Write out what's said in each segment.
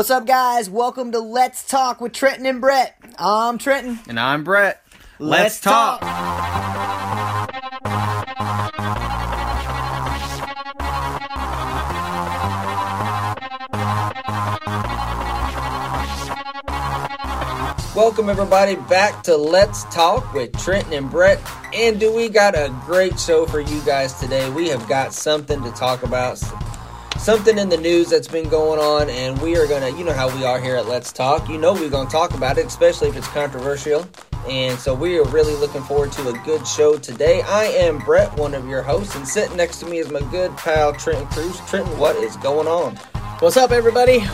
What's up, guys? Welcome to Let's Talk with Trenton and Brett. I'm Trenton. And I'm Brett. Let's talk. Welcome everybody back to Let's Talk with Trenton and Brett. And do we got a great show for you guys today? We have got something to talk about, something in the news that's been going on, and we are gonna, you know how we are here at Let's Talk. You know we're gonna talk about it, especially if it's controversial. And so we are really looking forward to a good show today. I am Brett, one of your hosts, and sitting next to me is my good pal Trenton Cruz. Trenton, what is going on? What's up, everybody?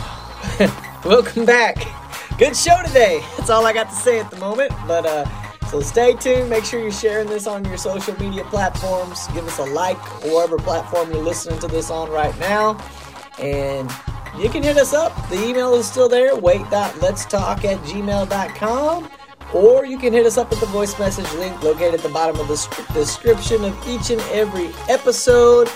Welcome back. Good show today. That's all I got to say at the moment. But uh, so stay tuned. Make sure you're sharing this on your social media platforms. Give us a like, or whatever platform you're listening to this on right now. And you can hit us up. The email is still there. Wait.letstalk at gmail.com. Or you can hit us up at the voice message link located at the bottom of the description of each and every episode.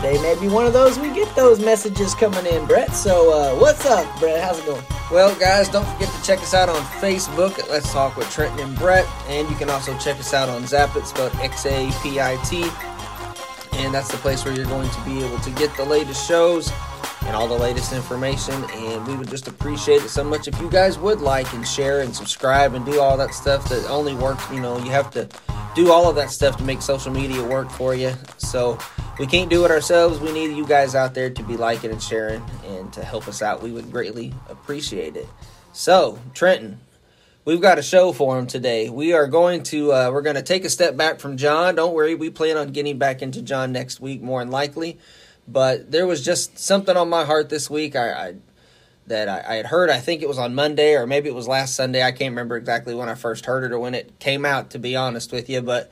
Today may be one of those we get those messages coming in, Brett. So uh, what's up, Brett? How's it going? Well, guys, don't forget to check us out on Facebook at Let's Talk with Trenton and Brett. And you can also check us out on Xapit, spelled X A P I T. And that's the place where you're going to be able to get the latest shows and all the latest information. And we would just appreciate it so much if you guys would like and share and subscribe and do all that stuff that only works. You know, you have to do all of that stuff to make social media work for you. So we can't do it ourselves. We need you guys out there to be liking and sharing and to help us out. We would greatly appreciate it. So, Trenton, we've got a show for him today. We are going to uh, we're going to take a step back from John. Don't worry, we plan on getting back into John next week, more than likely. But there was just something on my heart this week. I, I that I, I had heard. I think it was on Monday or maybe it was last Sunday. I can't remember exactly when I first heard it or when it came out. To be honest with you, but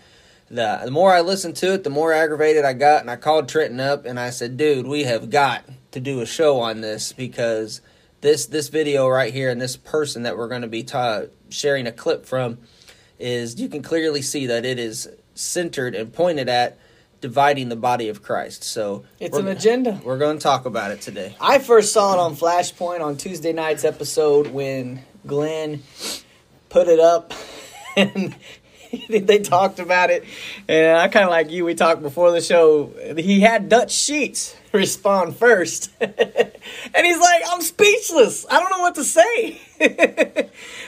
the the more I listened to it, the more aggravated I got, and I called Trenton up and I said, "Dude, we have got to do a show on this because this this video right here and this person that we're going to be ta- sharing a clip from is you can clearly see that it is centered and pointed at dividing the body of Christ. So It's an agenda. We're going to talk about it today. I first saw it on Flashpoint on Tuesday night's episode when Glenn put it up and they talked about it. And I kind of like you, we talked before the show. He had Dutch Sheets respond first. and he's like, I'm speechless. I don't know what to say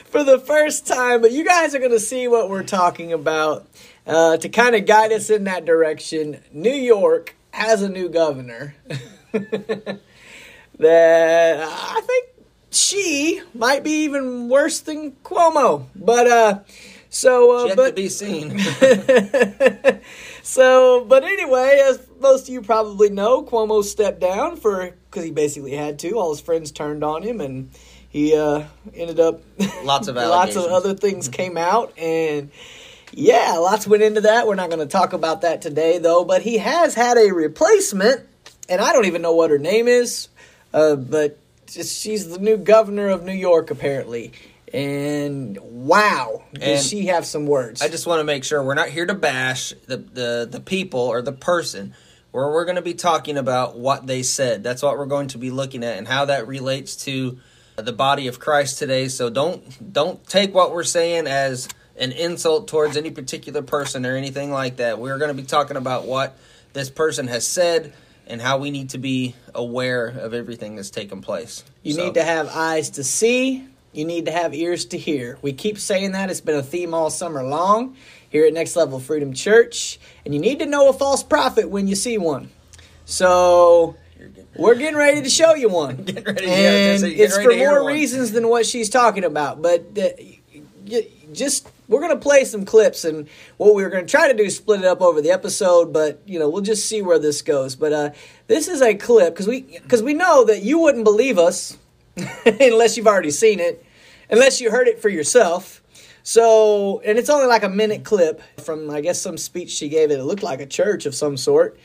for the first time. But you guys are going to see what we're talking about. Uh, to kind of guide us in that direction, New York has a new governor. that I think she might be even worse than Cuomo. But uh so uh Yet but to be seen. so but anyway, as most of you probably know, Cuomo stepped down for cuz he basically had to. All his friends turned on him and he uh ended up Lots of lots of other things came out and yeah, lots went into that. We're not going to talk about that today, though. But he has had a replacement, and I don't even know what her name is. Uh, but just, she's the new governor of New York, apparently. And wow, does And she have some words? I just want to make sure we're not here to bash the, the, the people or the person. Where we're going to be talking about what they said. That's what we're going to be looking at and how that relates to the body of Christ today. So don't don't take what we're saying as an insult towards any particular person or anything like that. We're going to be talking about what this person has said and how we need to be aware of everything that's taken place. You So- need to have eyes to see. You need to have ears to hear. We keep saying that. It's been a theme all summer long here at Next Level Freedom Church. And you need to know a false prophet when you see one. So we're getting ready to show you one. Getting ready- yeah, I was and it's for more reasons than what she's talking about. But uh, y- just we're gonna play some clips, and what we were gonna try to do is split it up over the episode. But you know, we'll just see where this goes. But uh, this is a clip because we because we know that you wouldn't believe us unless you've already seen it, unless you heard it for yourself. So, and it's only like a minute clip from I guess some speech she gave. It, it looked like a church of some sort.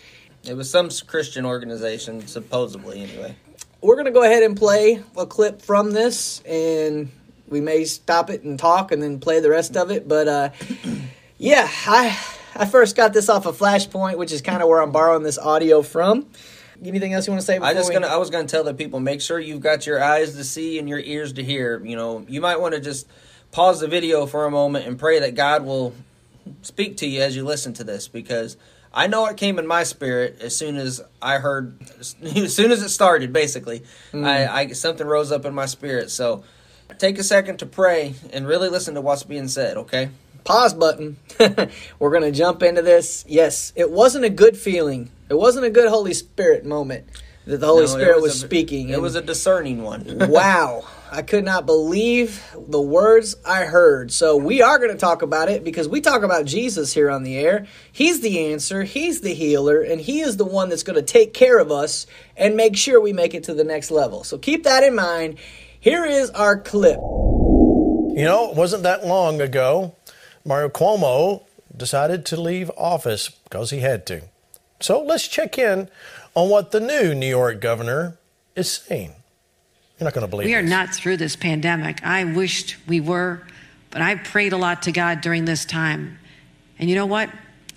It was some Christian organization, supposedly, anyway. we're gonna go ahead and play a clip from this, and we may stop it and talk, and then play the rest of it. But uh, yeah, I I first got this off of Flashpoint, which is kind of where I'm borrowing this audio from. Anything else you want to say? I just we... gonna I was gonna tell the people make sure you've got your eyes to see and your ears to hear. You know, you might want to just pause the video for a moment and pray that God will speak to you as you listen to this because I know it came in my spirit as soon as I heard, as soon as it started. Basically, mm. I, I something rose up in my spirit. So take a second to pray and really listen to what's being said. Okay. Pause button. We're gonna jump into this. Yes, it wasn't a good feeling. It wasn't a good Holy Spirit moment that the Holy no, Spirit was, was a, speaking. It was a discerning one. wow. I could not believe the words I heard. So we are going to talk about it because we talk about Jesus here on the air. He's the answer, He's the healer, and He is the one that's going to take care of us and make sure we make it to the next level. So keep that in mind. Here is our clip. You know, it wasn't that long ago, Mario Cuomo decided to leave office because he had to. So let's check in on what the new New York governor is saying. You're not going to believe We this. are not through this pandemic. I wished we were, but I prayed a lot to God during this time. And you know what?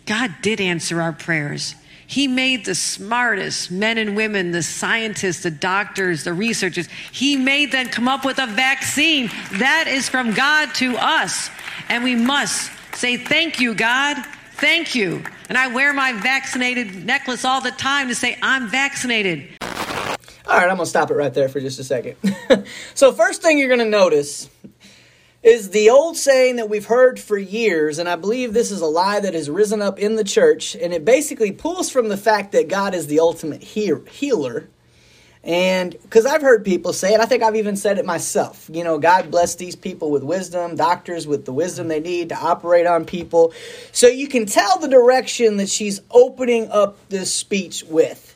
God did answer our prayers. He made the smartest men and women, the scientists, the doctors, the researchers. He made them come up with a vaccine. That is from God to us. And we must say, Thank you, God. Thank you. And I wear my vaccinated necklace all the time to say, I'm vaccinated. All right, I'm going to stop it right there for just a second. so, first thing you're going to notice is the old saying that we've heard for years, and I believe this is a lie that has risen up in the church, and it basically pulls from the fact that God is the ultimate healer. And because I've heard people say it, I think I've even said it myself. You know, God bless these people with wisdom, doctors with the wisdom they need to operate on people. So you can tell the direction that she's opening up this speech with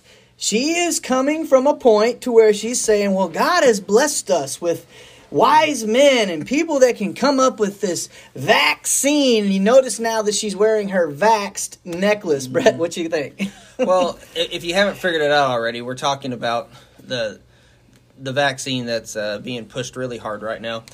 she is coming from a point to where she's saying, Well, God has blessed us with wise men and people that can come up with this vaccine. You notice now that she's wearing her vaxed necklace. Mm-hmm. Brett, what do you think? well, if you haven't figured it out already, we're talking about the the vaccine that's uh, being pushed really hard right now,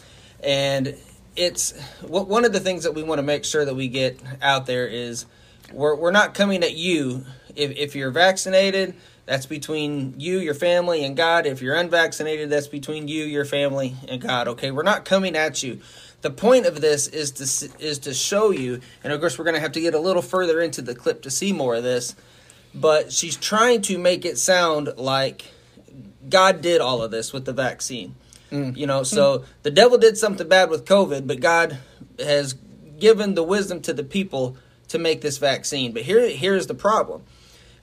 and it's one of the things that we want to make sure that we get out there is we're we're not coming at you if if you're vaccinated that's between you, your family, and God. If you're unvaccinated, that's between you, your family, and God. Okay, we're not coming at you. The point of this is to is to show you, and of course, we're going to have to get a little further into the clip to see more of this. But she's trying to make it sound like God did all of this with the vaccine. Mm. You know, so mm. the devil did something bad with COVID, but God has given the wisdom to the people to make this vaccine. But here, here's the problem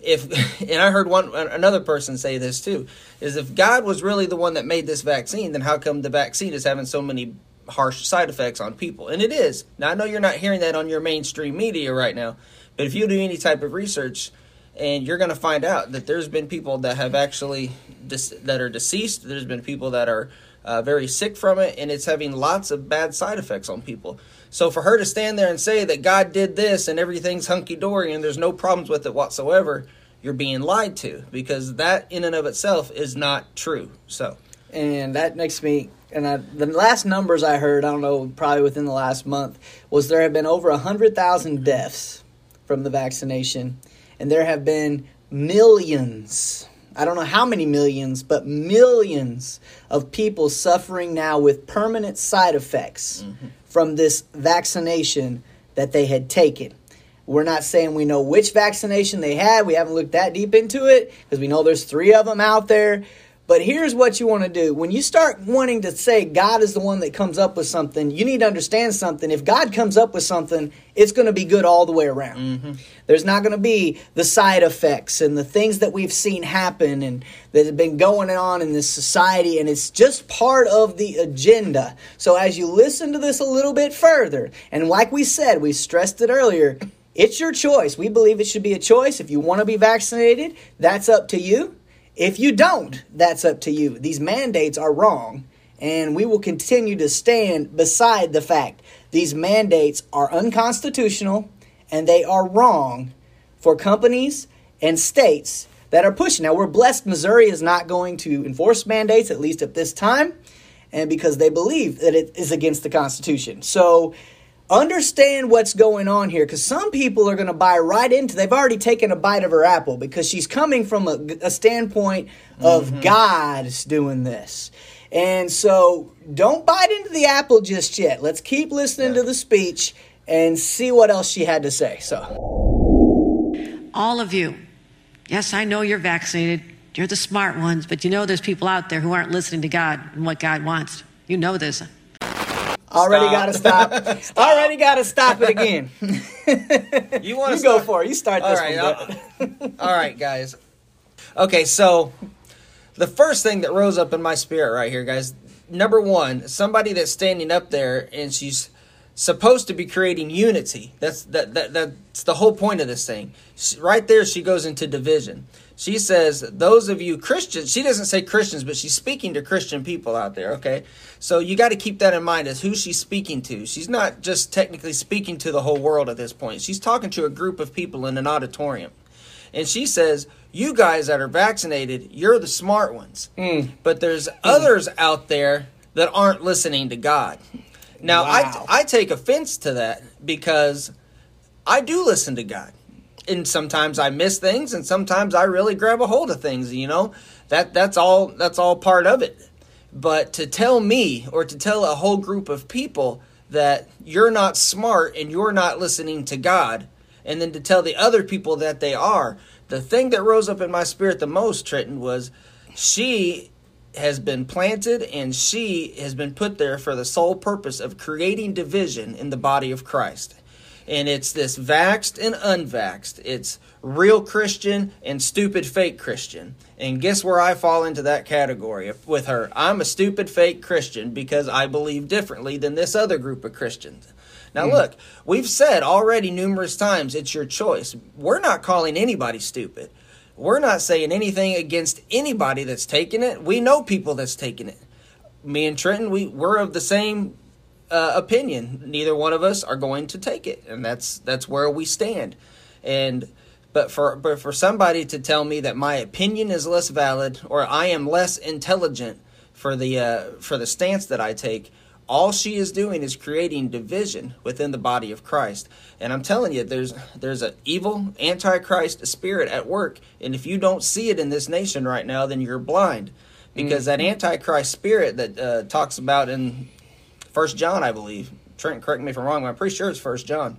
if and I heard one another person say this too is if God was really the one that made this vaccine, then how come the vaccine is having so many harsh side effects on people? And it is. Now I know you're not hearing that on your mainstream media right now, but if you do any type of research, and you're going to find out that there's been people that have actually that are deceased. There's been people that are uh, very sick from it, and it's having lots of bad side effects on people. So for her to stand there and say that God did this and everything's hunky dory and there's no problems with it whatsoever, you're being lied to because that in and of itself is not true. So, and that makes me and I, the last numbers I heard, I don't know, probably within the last month, was there have been over a 100,000 deaths from the vaccination, and there have been millions. I don't know how many millions, but millions of people suffering now with permanent side effects mm-hmm from this vaccination that they had taken. We're not saying we know which vaccination they had. We haven't looked that deep into it because we know there's three of them out there. But here's what you want to do. When you start wanting to say God is the one that comes up with something, you need to understand something. If God comes up with something, it's going to be good all the way around. Mm-hmm. There's not going to be the side effects and the things that we've seen happen and that have been going on in this society, and it's just part of the agenda. So as you listen to this a little bit further, and like we said, we stressed it earlier, it's your choice. We believe it should be a choice. If you want to be vaccinated, that's up to you. If you don't, that's up to you. These mandates are wrong, and we will continue to stand beside the fact these mandates are unconstitutional and they are wrong for companies and states that are pushing. Now, we're blessed Missouri is not going to enforce mandates, at least at this time, and because they believe that it is against the Constitution. So, understand what's going on here because some people are going to buy right into they've already taken a bite of her apple because she's coming from a, a standpoint of Mm-hmm. god's doing this and so don't bite into the apple just yet let's keep listening to the speech and see what else she had to say so all of you, yes, I know you're vaccinated. You're the smart ones, but you know there's people out there who aren't listening to God and what God wants. You know this. Already got to stop already got to stop it again You want to go for it you start All this right, one All right, guys. Okay, so the first thing that rose up in my spirit right here, guys. Number one, somebody that's standing up there and she's supposed to be creating unity. That's that, that that's the whole point of this thing. She, right there, she goes into division. She says, "Those of you Christians." She doesn't say Christians, but she's speaking to Christian people out there. Okay, so you got to keep that in mind as who she's speaking to. She's not just technically speaking to the whole world at this point. She's talking to a group of people in an auditorium. And she says, You guys that are vaccinated, you're the smart ones. Hmm. But there's hmm. others out there that aren't listening to God. Now, Wow. I, I take offense to that because I do listen to God. And sometimes I miss things and sometimes I really grab a hold of things, you know. That that's all that's all part of it. But to tell me or to tell a whole group of people that you're not smart and you're not listening to God, and then to tell the other people that they are, the thing that rose up in my spirit the most, Trenton, was she has been planted and she has been put there for the sole purpose of creating division in the body of Christ. And it's this vaxed and unvaxed. It's real Christian and stupid fake Christian. And guess where I fall into that category with her? I'm a stupid fake Christian because I believe differently than this other group of Christians. Now, hmm. look, we've said already numerous times it's your choice. We're not calling anybody stupid. We're not saying anything against anybody that's taking it. We know people that's taking it. Me and Trenton, we, we're of the same uh, opinion. Neither one of us are going to take it, and that's that's where we stand. And but for but for somebody to tell me that my opinion is less valid or I am less intelligent for the uh, for the stance that I take, all she is doing is creating division within the body of Christ. And I'm telling you, there's there's an evil antichrist spirit at work, and if you don't see it in this nation right now, then you're blind. Because that antichrist spirit that uh, talks about in First John, I believe. Trent, correct me if I'm wrong, but I'm pretty sure it's First John.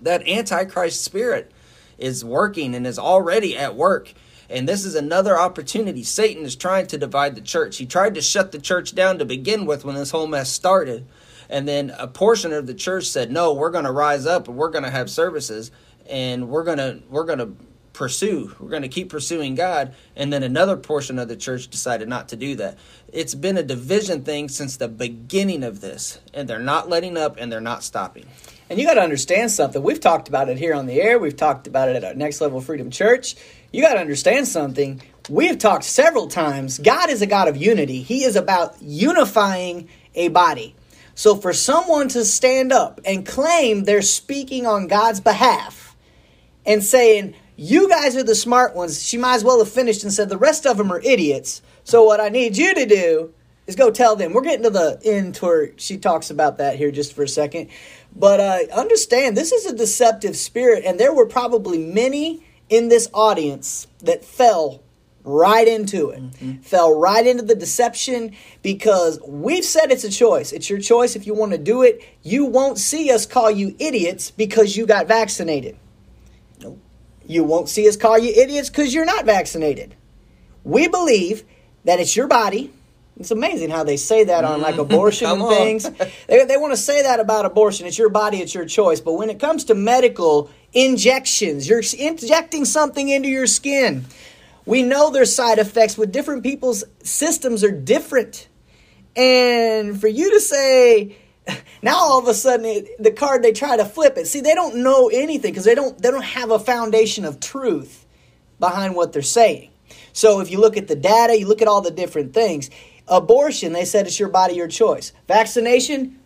That antichrist spirit is working and is already at work. And this is another opportunity. Satan is trying to divide the church. He tried to shut the church down to begin with when this whole mess started. And then a portion of the church said, "No, we're going to rise up and we're going to have services and we're going to we're going to pursue. We're going to keep pursuing God." And then another portion of the church decided not to do that. It's been a division thing since the beginning of this, and they're not letting up and they're not stopping. And you got to understand something. We've talked about it here on the air. We've talked about it at our Next Level Freedom Church. You got to understand something. We have talked several times. God is a God of unity. He is about unifying a body. So for someone to stand up and claim they're speaking on God's behalf and saying, you guys are the smart ones, she might as well have finished and said, the rest of them are idiots. So what I need you to do is go tell them. We're getting to the end where she talks about that here just for a second. But uh, understand, this is a deceptive spirit, and there were probably many in this audience that fell right into it, fell right into the deception because we've said it's a choice. It's your choice if you want to do it. You won't see us call you idiots because you got vaccinated. You won't see us call you idiots because you're not vaccinated. We believe that it's your body. It's amazing how they say that on like mm-hmm. abortion and things. They, they want to say that about abortion. It's your body, it's your choice. But when it comes to medical injections, you're injecting something into your skin. We know there's side effects with different people's systems are different. And for you to say now all of a sudden it, the card they try to flip it. See, they don't know anything because they don't they don't have a foundation of truth behind what they're saying. So if you look at the data, you look at all the different things. Abortion, they said it's your body, your choice. Vaccination,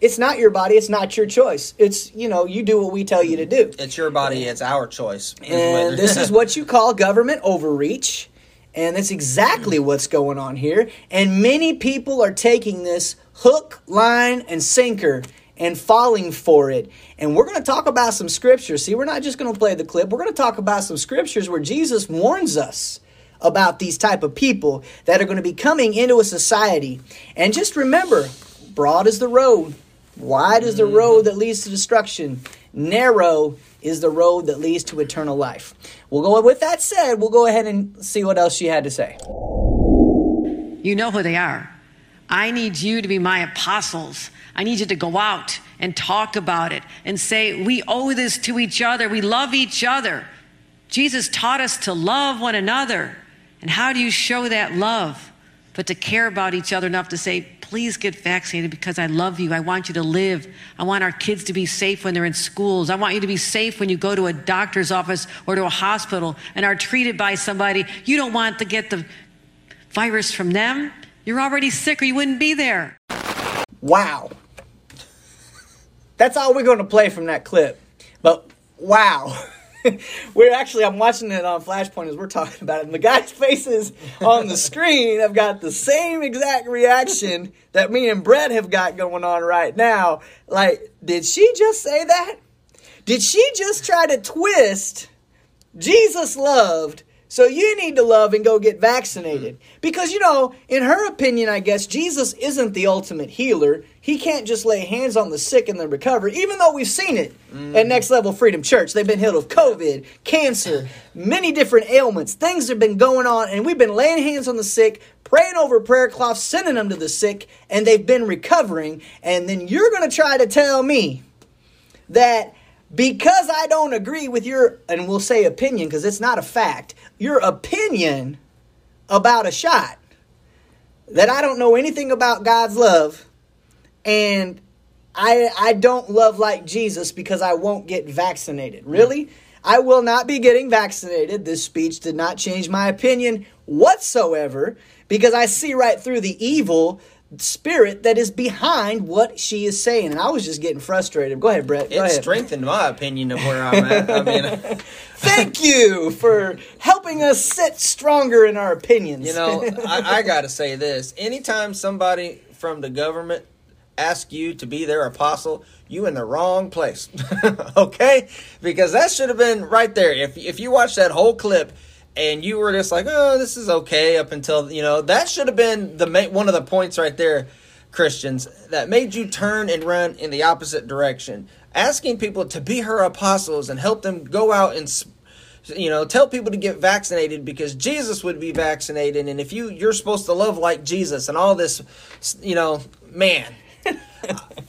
it's not your body, it's not your choice. It's, you know, you do what we tell you to do. It's your body, it's our choice. And this is what you call government overreach. And that's exactly what's going on here. And many people are taking this hook, line, and sinker and falling for it. And we're going to talk about some scriptures. See, we're not just going to play the clip. We're going to talk about some scriptures where Jesus warns us about these type of people that are going to be coming into a society. And just remember, broad is the road, wide is the Mm-hmm. road that leads to destruction, narrow is the road that leads to eternal life. We'll go with that said, we'll go ahead and see what else she had to say. You know who they are. I need you to be my apostles. I need you to go out and talk about it and say, we owe this to each other. We love each other. Jesus taught us to love one another. And how do you show that love? But to care about each other enough to say, please get vaccinated because I love you. I want you to live. I want our kids to be safe when they're in schools. I want you to be safe when you go to a doctor's office or to a hospital and are treated by somebody. You don't want to get the virus from them. You're already sick or you wouldn't be there. Wow. That's all we're going to play from that clip. But wow. we're actually, I'm watching it on Flashpoint as we're talking about it. And the guy's faces on the screen have got the same exact reaction that me and Brett have got going on right now. Like, did she just say that? Did she just try to twist Jesus loved, so you need to love and go get vaccinated. Mm-hmm. Because, you know, in her opinion, I guess, Jesus isn't the ultimate healer. He can't just lay hands on the sick and then recover, even though we've seen it mm-hmm. at Next Level Freedom Church. They've been healed of COVID, cancer, many different ailments. Things have been going on, and we've been laying hands on the sick, praying over prayer cloths, sending them to the sick, and they've been recovering. And then you're going to try to tell me that because I don't agree with your, and we'll say opinion because it's not a fact, your opinion about a shot, that I don't know anything about God's love, and I I don't love like Jesus because I won't get vaccinated. Mm. Really? I will not be getting vaccinated. This speech did not change my opinion whatsoever because I see right through the evil spirit that is behind what she is saying. And I was just getting frustrated. Go ahead, Brett. Go It ahead. strengthened my opinion of where I'm at. I mean, Thank you for helping us sit stronger in our opinions. you know, I, I got to say this: anytime somebody from the government asks you to be their apostle, you in the wrong place. okay, because that should have been right there. If if you watch that whole clip. And you were just like, oh, this is okay up until you know that should have been the one of the points right there, Christians, that made you turn and run in the opposite direction. Asking people to be her apostles and help them go out and you know tell people to get vaccinated because jesus would be vaccinated and if you you're supposed to love like jesus and all this you know man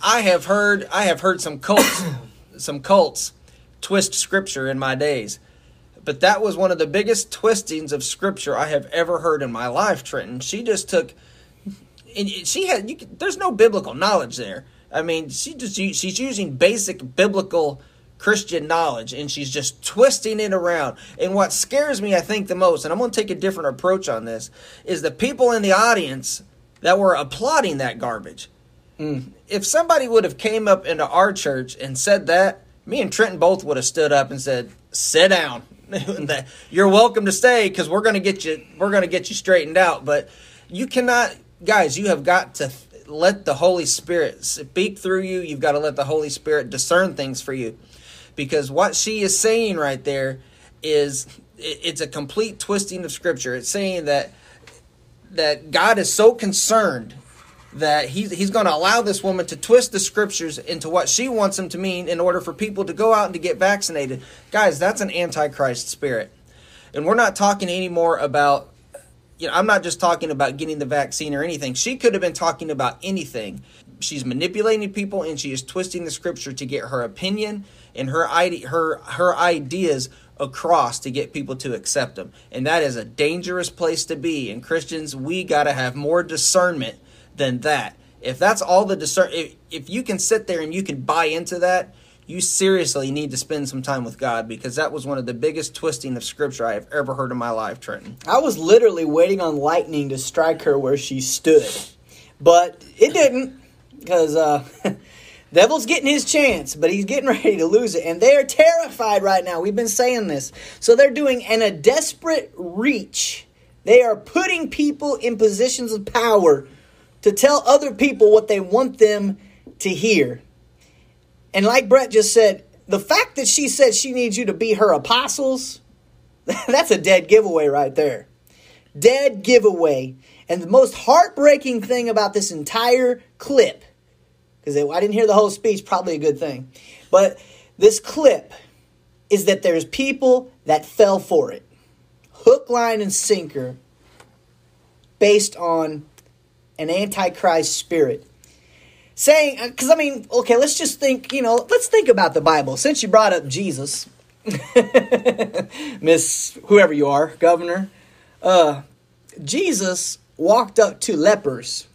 i have heard i have heard some cults some cults twist scripture in my days but that was one of the biggest twistings of scripture i have ever heard in my life trenton. She just took and she had you, there's no biblical knowledge there. I mean she just she's using basic biblical christian knowledge and she's just twisting it around. And what scares me i think the most and i'm going to take a different approach on this is the people in the audience that were applauding that garbage. Mm. If somebody would have came up into our church and said that me and trenton both would have stood up and said sit down you're welcome to stay because we're going to get you we're going to get you straightened out. But you cannot guys you have got to let the holy spirit speak through you. You've got to let the holy spirit discern things for you. Because what she is saying right there is it's a complete twisting of scripture. It's saying that that god is so concerned that he's, he's going to allow this woman to twist the scriptures into what she wants them to mean in order for people to go out and to get vaccinated. Guys, that's an antichrist spirit. And we're not talking anymore about, you know, I'm not just talking about getting the vaccine or anything. She could have been talking about anything. She's manipulating people and she is twisting the scripture to get her opinion and her her her ideas across to get people to accept them. And that is a dangerous place to be. And Christians, we got to have more discernment than that. If that's all the discern, if, if you can sit there and you can buy into that, you seriously need to spend some time with God because that was one of the biggest twisting of scripture I have ever heard in my life, Trenton. I was literally waiting on lightning to strike her where she stood, but it didn't because uh, Devil's getting his chance, but he's getting ready to lose it, and they are terrified right now. We've been saying this, so they're doing in a desperate reach. They are putting people in positions of power to tell other people what they want them to hear. And like Brett just said, the fact that she said she needs you to be her apostles, that's a dead giveaway right there. Dead giveaway. And the most heartbreaking thing about this entire clip, because I didn't hear the whole speech, probably a good thing, but this clip is that there's people that fell for it. Hook, line, and sinker based on an antichrist spirit. Saying because i mean okay let's just think you know let's think about the bible. Since you brought up jesus miss whoever you are governor uh jesus walked up to lepers.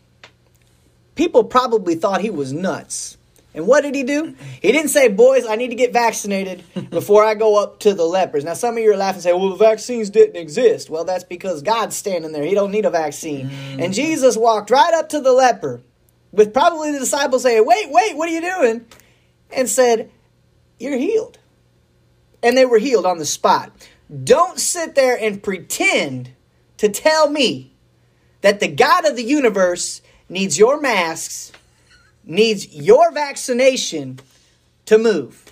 People probably thought he was nuts and what did he do? He didn't say, boys, I need to get vaccinated before I go up to the lepers. Now, some of you are laughing and say, well, the vaccines didn't exist. Well, that's because God's standing there. He don't need a vaccine. Mm-hmm. And Jesus walked right up to the leper with probably the disciples saying, wait, wait, what are you doing? And said, you're healed. And they were healed on the spot. Don't sit there and pretend to tell me that the God of the universe needs your masks needs your vaccination to move.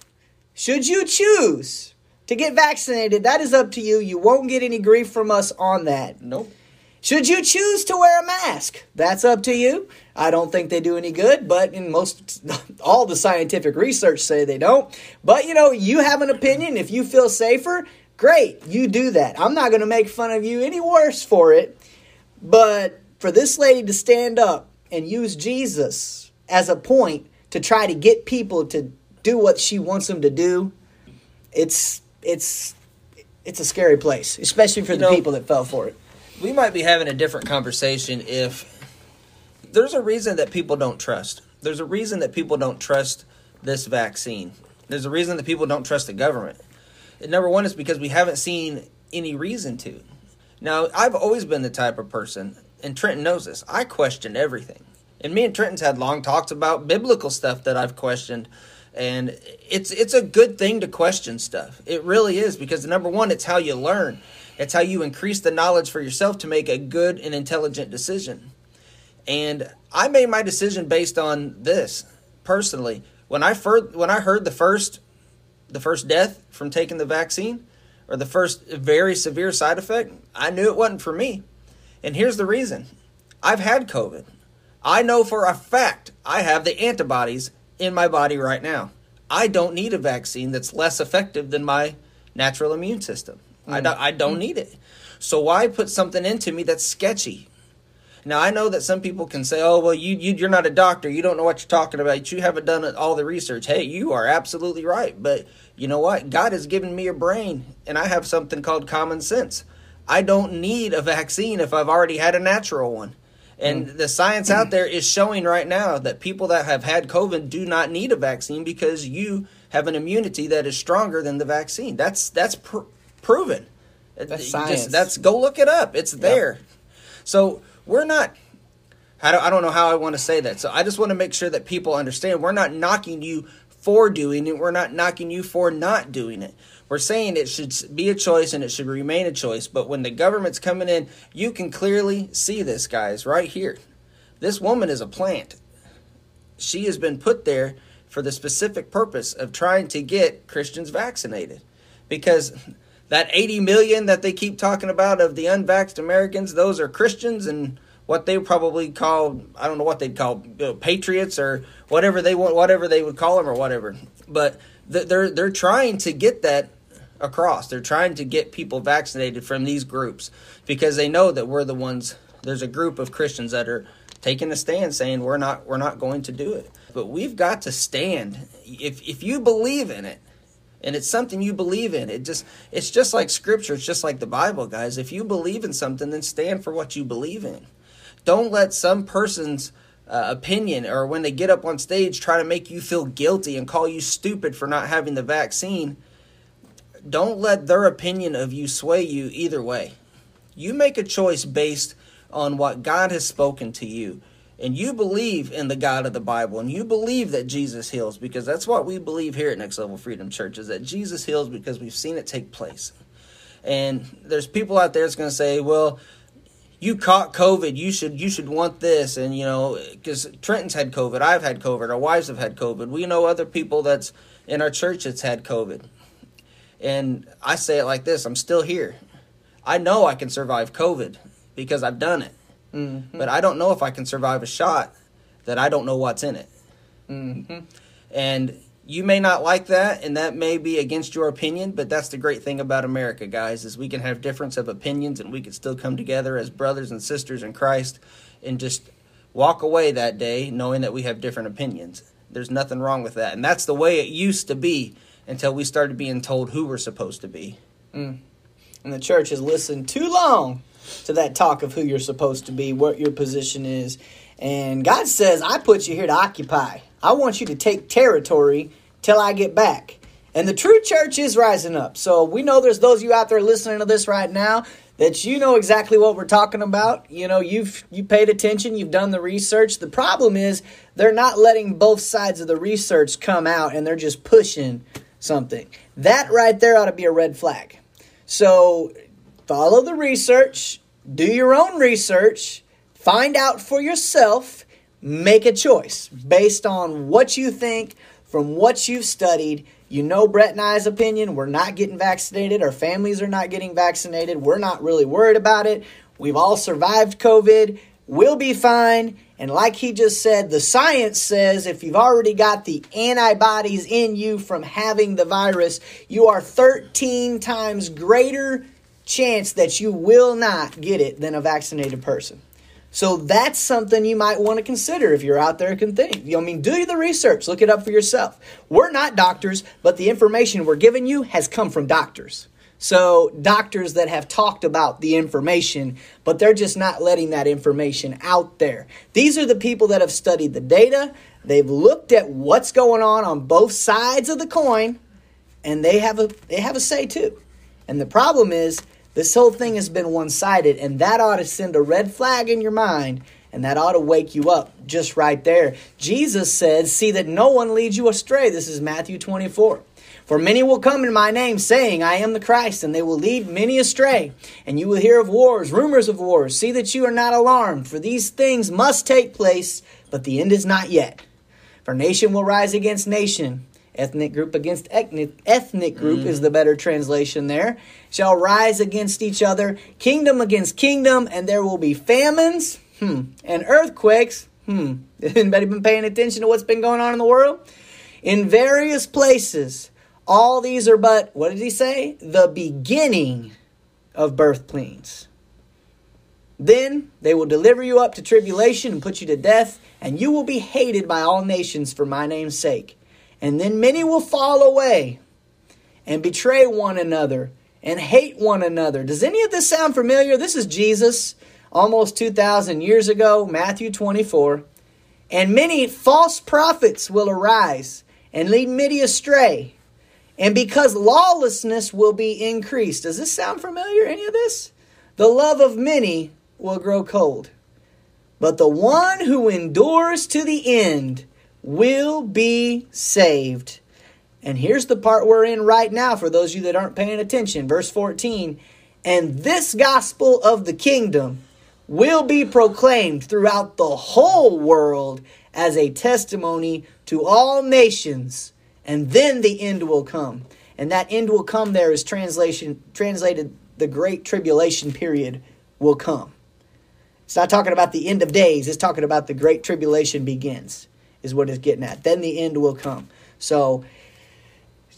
Should you choose to get vaccinated, that is up to you. You won't get any grief from us on that. Nope. Should you choose to wear a mask? That's up to you. I don't think they do any good, but in most all the scientific research say they don't. But you know, you have an opinion. If you feel safer, great, you do that. I'm not going to make fun of you any worse for it. But for this lady to stand up and use Jesus as a point to try to get people to do what she wants them to do, it's it's it's a scary place, especially for you the know, people that fell for it. We might be having a different conversation if there's a reason that people don't trust. There's a reason that people don't trust this vaccine. There's a reason that people don't trust the government. And number one is because we haven't seen any reason to. Now, I've always been the type of person, and Trenton knows this. I question everything and me and Trenton's had long talks about biblical stuff that I've questioned. And it's it's a good thing to question stuff. It really is because number one, it's how you learn. It's how you increase the knowledge for yourself to make a good and intelligent decision. And I made my decision based on this personally. When I first when I heard the first the first death from taking the vaccine or the first very severe side effect, I knew it wasn't for me. And here's the reason. I've had COVID. I know for a fact I have the antibodies in my body right now. I don't need a vaccine that's less effective than my natural immune system. Mm. I, don't, I don't need it. So why put something into me that's sketchy? Now I know that some people can say, "Oh, well, you, you you're not a doctor. You don't know what you're talking about. You haven't done all the research." Hey, you are absolutely right. But you know what? God has given me a brain, and I have something called common sense. I don't need a vaccine if I've already had a natural one. And mm. the science out there is showing right now that people that have had COVID do not need a vaccine because you have an immunity that is stronger than the vaccine. That's that's pr- proven. That's science. Just, that's go look it up. It's there. Yep. So we're not. I don't, I don't know how I want to say that. So I just want to make sure that people understand we're not knocking you for doing it. We're not knocking you for not doing it. We're saying it should be a choice and it should remain a choice. But when the government's coming in, you can clearly see this, guys, right here. This woman is a plant. She has been put there for the specific purpose of trying to get Christians vaccinated. Because that 80 million that they keep talking about of the unvaxxed Americans, those are Christians and what they probably call I don't know what they'd call you uh, know, patriots or whatever they whatever they would call them or whatever. But they're they're trying to get that across. They're trying to get people vaccinated from these groups because they know that we're the ones. There's a group of Christians that are taking a stand saying we're not we're not going to do it. But we've got to stand. If if you believe in it, and it's something you believe in, it just it's just like scripture. It's just like the Bible, guys. If you believe in something, then stand for what you believe in. Don't let some person's uh, opinion or when they get up on stage try to make you feel guilty and call you stupid for not having the vaccine don't let their opinion of you sway you either way. You make a choice based on what God has spoken to you. And you believe in the God of the Bible and you believe that Jesus heals because that's what we believe here at Next Level Freedom Church is that Jesus heals because we've seen it take place. And there's people out there that's going to say, well, you caught COVID. You should you should want this, and you know, because Trenton's had COVID, I've had COVID, our wives have had COVID. We know other people that's in our church that's had COVID, and I say it like this: I'm still here. I know I can survive COVID because I've done it, mm-hmm. but I don't know if I can survive a shot that I don't know what's in it. Mm-hmm. And you may not like that and that may be against your opinion but that's the great thing about america guys is we can have difference of opinions and we can still come together as brothers and sisters in christ and just walk away that day knowing that we have different opinions. There's nothing wrong with that. And that's the way it used to be until we started being told who we're supposed to be. Mm. and the church has listened too long to that talk of who you're supposed to be what your position is and god says i put you here to occupy I want you to take territory till I get back. And the true church is rising up. So we know there's those of you out there listening to this right now that you know exactly what we're talking about. You know, you've you paid attention, you've done the research. The problem is they're not letting both sides of the research come out and they're just pushing something. That right there ought to be a red flag. So follow the research, do your own research, find out for yourself make a choice based on what you think from what you've studied. You know Brett and I's opinion. We're not getting vaccinated. Our families are not getting vaccinated. We're not really worried about it. We've all survived COVID. We'll be fine. And like he just said, the science says if you've already got the antibodies in you from having the virus, you are 13 times greater chance that you will not get it than a vaccinated person. So that's something you might want to consider if you're out there can think. I mean, do the research, look it up for yourself. We're not doctors, but the information we're giving you has come from doctors. So, doctors that have talked about the information, but they're just not letting that information out there. These are the people that have studied the data, they've looked at what's going on on both sides of the coin, and they have a they have a say too. And the problem is this whole thing has been one sided, and that ought to send a red flag in your mind, and that ought to wake you up just right there. Jesus said, See that no one leads you astray. This is Matthew 24. For many will come in my name, saying, I am the Christ, and they will lead many astray. And you will hear of wars, rumors of wars. See that you are not alarmed, for these things must take place, but the end is not yet. For nation will rise against nation ethnic group against ethnic, ethnic group mm. is the better translation there, shall rise against each other, kingdom against kingdom, and there will be famines hmm, and earthquakes. Hmm. Anybody been paying attention to what's been going on in the world? In various places. All these are but, what did he say? The beginning of birth pains. Then they will deliver you up to tribulation and put you to death, and you will be hated by all nations for my name's sake. And then many will fall away and betray one another and hate one another. Does any of this sound familiar? This is Jesus almost 2,000 years ago, Matthew 24. And many false prophets will arise and lead many astray. And because lawlessness will be increased. Does this sound familiar, any of this? The love of many will grow cold. But the one who endures to the end will be saved. And here's the part we're in right now for those of you that aren't paying attention. Verse 14 And this gospel of the kingdom will be proclaimed throughout the whole world as a testimony to all nations, and then the end will come. And that end will come there is translation translated the great tribulation period will come. It's not talking about the end of days, it's talking about the great tribulation begins is what it's getting at. Then the end will come. So,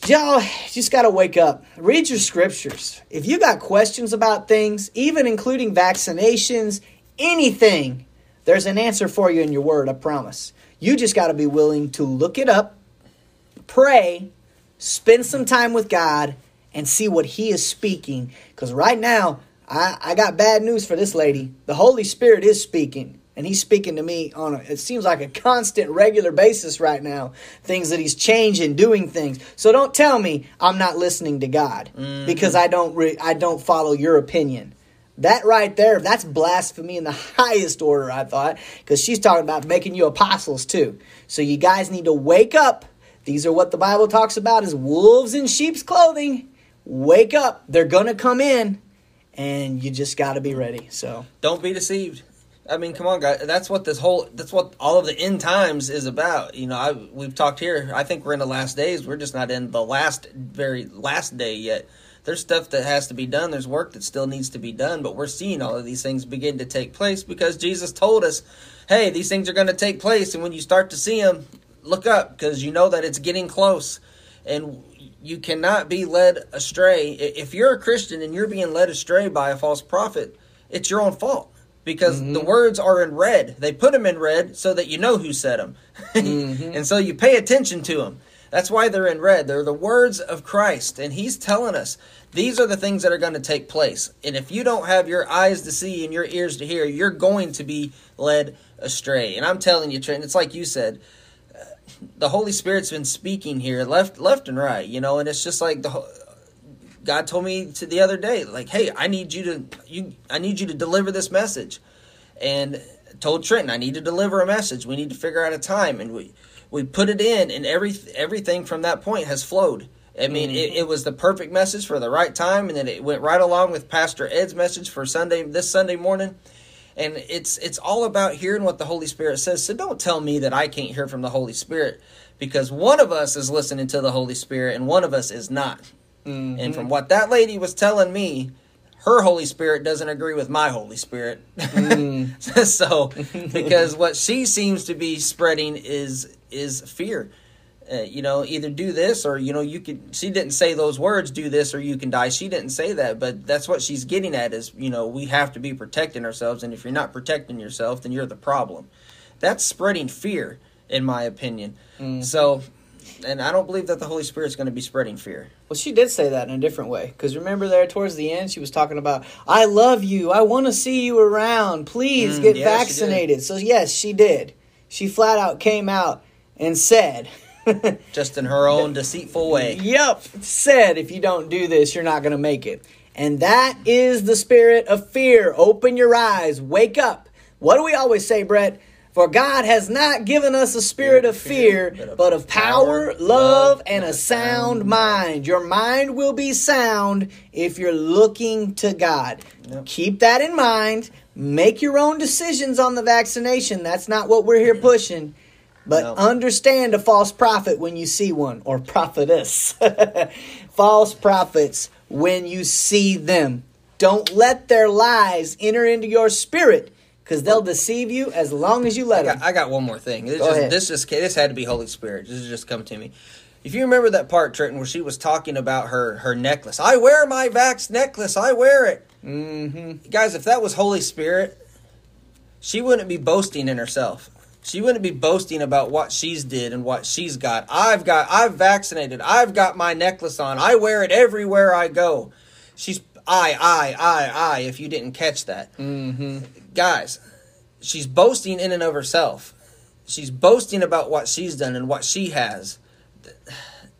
y'all just got to wake up. Read your scriptures. If you got questions about things, even including vaccinations, anything, there's an answer for you in your word, I promise. You just got to be willing to look it up, pray, spend some time with God, and see what He is speaking. Because right now, I, I got bad news for this lady. The Holy Spirit is speaking and he's speaking to me on a, it seems like a constant regular basis right now things that he's changing doing things so don't tell me i'm not listening to god mm-hmm. because i don't re, i don't follow your opinion that right there that's blasphemy in the highest order i thought because she's talking about making you apostles too so you guys need to wake up these are what the bible talks about as wolves in sheep's clothing wake up they're gonna come in and you just got to be ready. So Don't be deceived. I mean, come on, guys. That's what this whole. That's what all of the end times is about. You know, I we've talked here. I think we're in the last days. We're just not in the last, very last day yet. There's stuff that has to be done. There's work that still needs to be done. But we're seeing all of these things begin to take place because Jesus told us, "Hey, these things are going to take place." And when you start to see them, look up because you know that it's getting close. And you cannot be led astray. If you're a Christian and you're being led astray by a false prophet, it's your own fault because mm-hmm. the words are in red. They put them in red so that you know who said them. mm-hmm. And so you pay attention to them. That's why they're in red. They're the words of Christ. And He's telling us these are the things that are going to take place. And if you don't have your eyes to see and your ears to hear, you're going to be led astray. And I'm telling you, Trent, it's like you said. Uh, the Holy Spirit's been speaking here, left, left and right, you know, and it's just like the God told me to the other day, like, hey, I need you to you I need you to deliver this message. And told Trenton, I need to deliver a message. We need to figure out a time. And we we put it in and every everything from that point has flowed. I mean, mm-hmm. it, it, was the perfect message for the right time, and then it went right along with Pastor Ed's message for Sunday this Sunday morning. And it's it's all about hearing what the Holy Spirit says. So don't tell me that I can't hear from the Holy Spirit, because one of us is listening to the Holy Spirit and one of us is not. Mm-hmm. And from what that lady was telling me, her Holy Spirit doesn't agree with my Holy Spirit. Mm. so, because what she seems to be spreading is is fear. Uh, you know, either do this or you know you could. She didn't say those words, "Do this or you can die." She didn't say that, but that's what she's getting at. Is you know we have to be protecting ourselves, and if you're not protecting yourself, then you're the problem. That's spreading fear, in my opinion. Mm. So and I don't believe that the Holy Spirit's going to be spreading fear. Well, she did say that in a different way. Because remember, there towards the end, she was talking about, "I love you. I want to see you around. Please mm, get yeah, vaccinated." So yes, she did. She flat out came out and said, just in her own deceitful way. Yep, said if you don't do this, you're not going to make it. And that is the spirit of fear. Open your eyes, wake up. What do we always say, Brett? For God has not given us a spirit of fear, but of power, love, and a sound mind. Your mind will be sound if you're looking to God. Yep. Keep that in mind. Make your own decisions on the vaccination. That's not what we're here pushing. But no. understand a false prophet when you see one, or prophetess. false prophets when you see them. Don't let their lies enter into your spirit because they'll deceive you as long as you let I got, them. I got one more thing. This Go just, ahead. This just this had to be Holy Spirit. This has just come to me. If you remember that part, Trenton, where she was talking about her her necklace, I wear my Vax necklace. I wear it. Mm-hmm. Guys, if that was Holy Spirit, she wouldn't be boasting in herself. She wouldn't be boasting about what she's did and what she's got. I've got I've vaccinated. I've got my necklace on. I wear it everywhere I go. She's I I I I. If you didn't catch that, mm-hmm guys, she's boasting in and of herself. She's boasting about what she's done and what she has.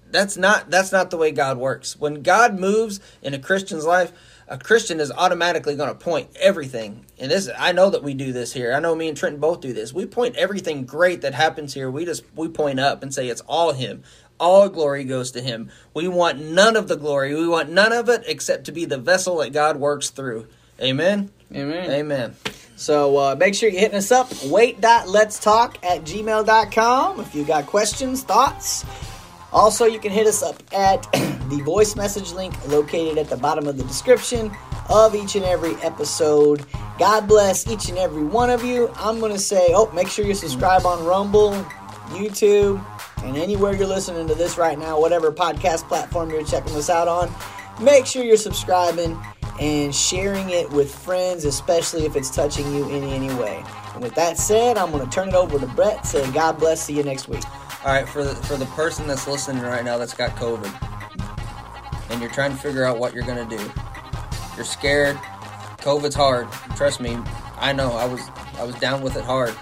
That's not that's not the way God works. When God moves in a Christian's life, a Christian is automatically going to point everything. And this I know that we do this here. I know me and Trenton both do this. We point everything great that happens here. We just we point up and say it's all him. All glory goes to him. We want none of the glory. We want none of it except to be the vessel that God works through. Amen. Amen. Amen. So uh, make sure you're hitting us up. Wait.letstalk at gmail.com if you got questions, thoughts. Also, you can hit us up at the voice message link located at the bottom of the description of each and every episode. God bless each and every one of you. I'm going to say, oh, make sure you subscribe on Rumble, YouTube, and anywhere you're listening to this right now, whatever podcast platform you're checking this out on. Make sure you're subscribing and sharing it with friends, especially if it's touching you in any way. And with that said, I'm going to turn it over to Brett. Say God bless. See you next week. All right, for the, for the person that's listening right now that's got COVID, and you're trying to figure out what you're going to do, you're scared. COVID's hard. Trust me, I know. I was I was down with it hard.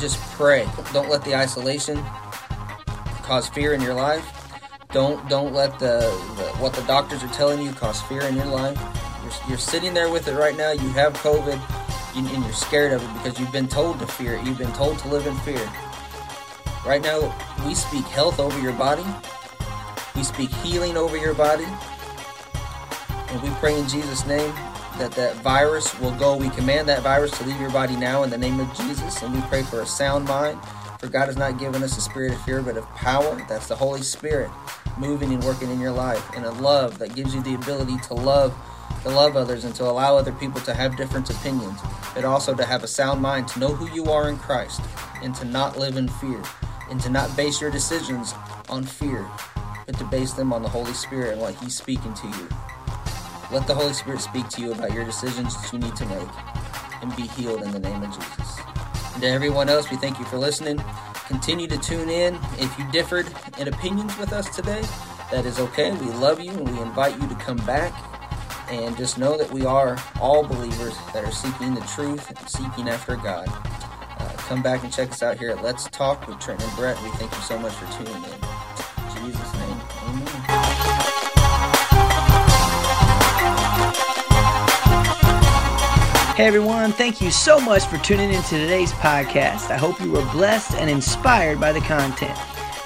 Just pray. Don't let the isolation cause fear in your life. Don't don't let the, the what the doctors are telling you cause fear in your life you're, you're sitting there with it right now. You have COVID, and you're scared of it because you've been told to fear it. You've been told to live in fear. Right now, we speak health over your body. We speak healing over your body. And we pray in Jesus' name that that virus will go. We command that virus to leave your body now in the name of Jesus, and we pray for a sound mind. For God has not given us a spirit of fear, but of power. That's the Holy Spirit moving and working in your life, and a love that gives you the ability to love, to love others, and to allow other people to have different opinions, but also to have a sound mind, to know who you are in Christ, and to not live in fear, and to not base your decisions on fear, but to base them on the Holy Spirit and what He's speaking to you. Let the Holy Spirit speak to you about your decisions that you need to make, and be healed in the name of Jesus. And to everyone else, we thank you for listening. Continue to tune in. If you differed in opinions with us today, that is okay. We love you and we invite you to come back. And just know that we are all believers that are seeking the truth and seeking after God. Uh, come back and check us out here at Let's Talk with Trent and Brett. We thank you so much for tuning in. In Jesus' name, amen. Hey everyone, thank you so much for tuning into today's podcast. I hope you were blessed and inspired by the content.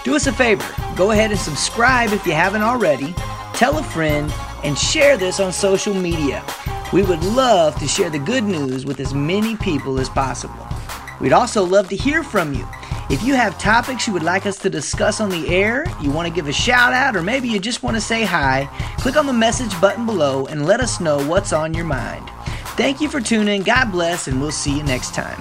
Do us a favor, go ahead and subscribe if you haven't already, tell a friend, and share this on social media. We would love to share the good news with as many people as possible. We'd also love to hear from you. If you have topics you would like us to discuss on the air, you want to give a shout out, or maybe you just want to say hi, click on the message button below and let us know what's on your mind. Thank you for tuning. God bless, and we'll see you next time.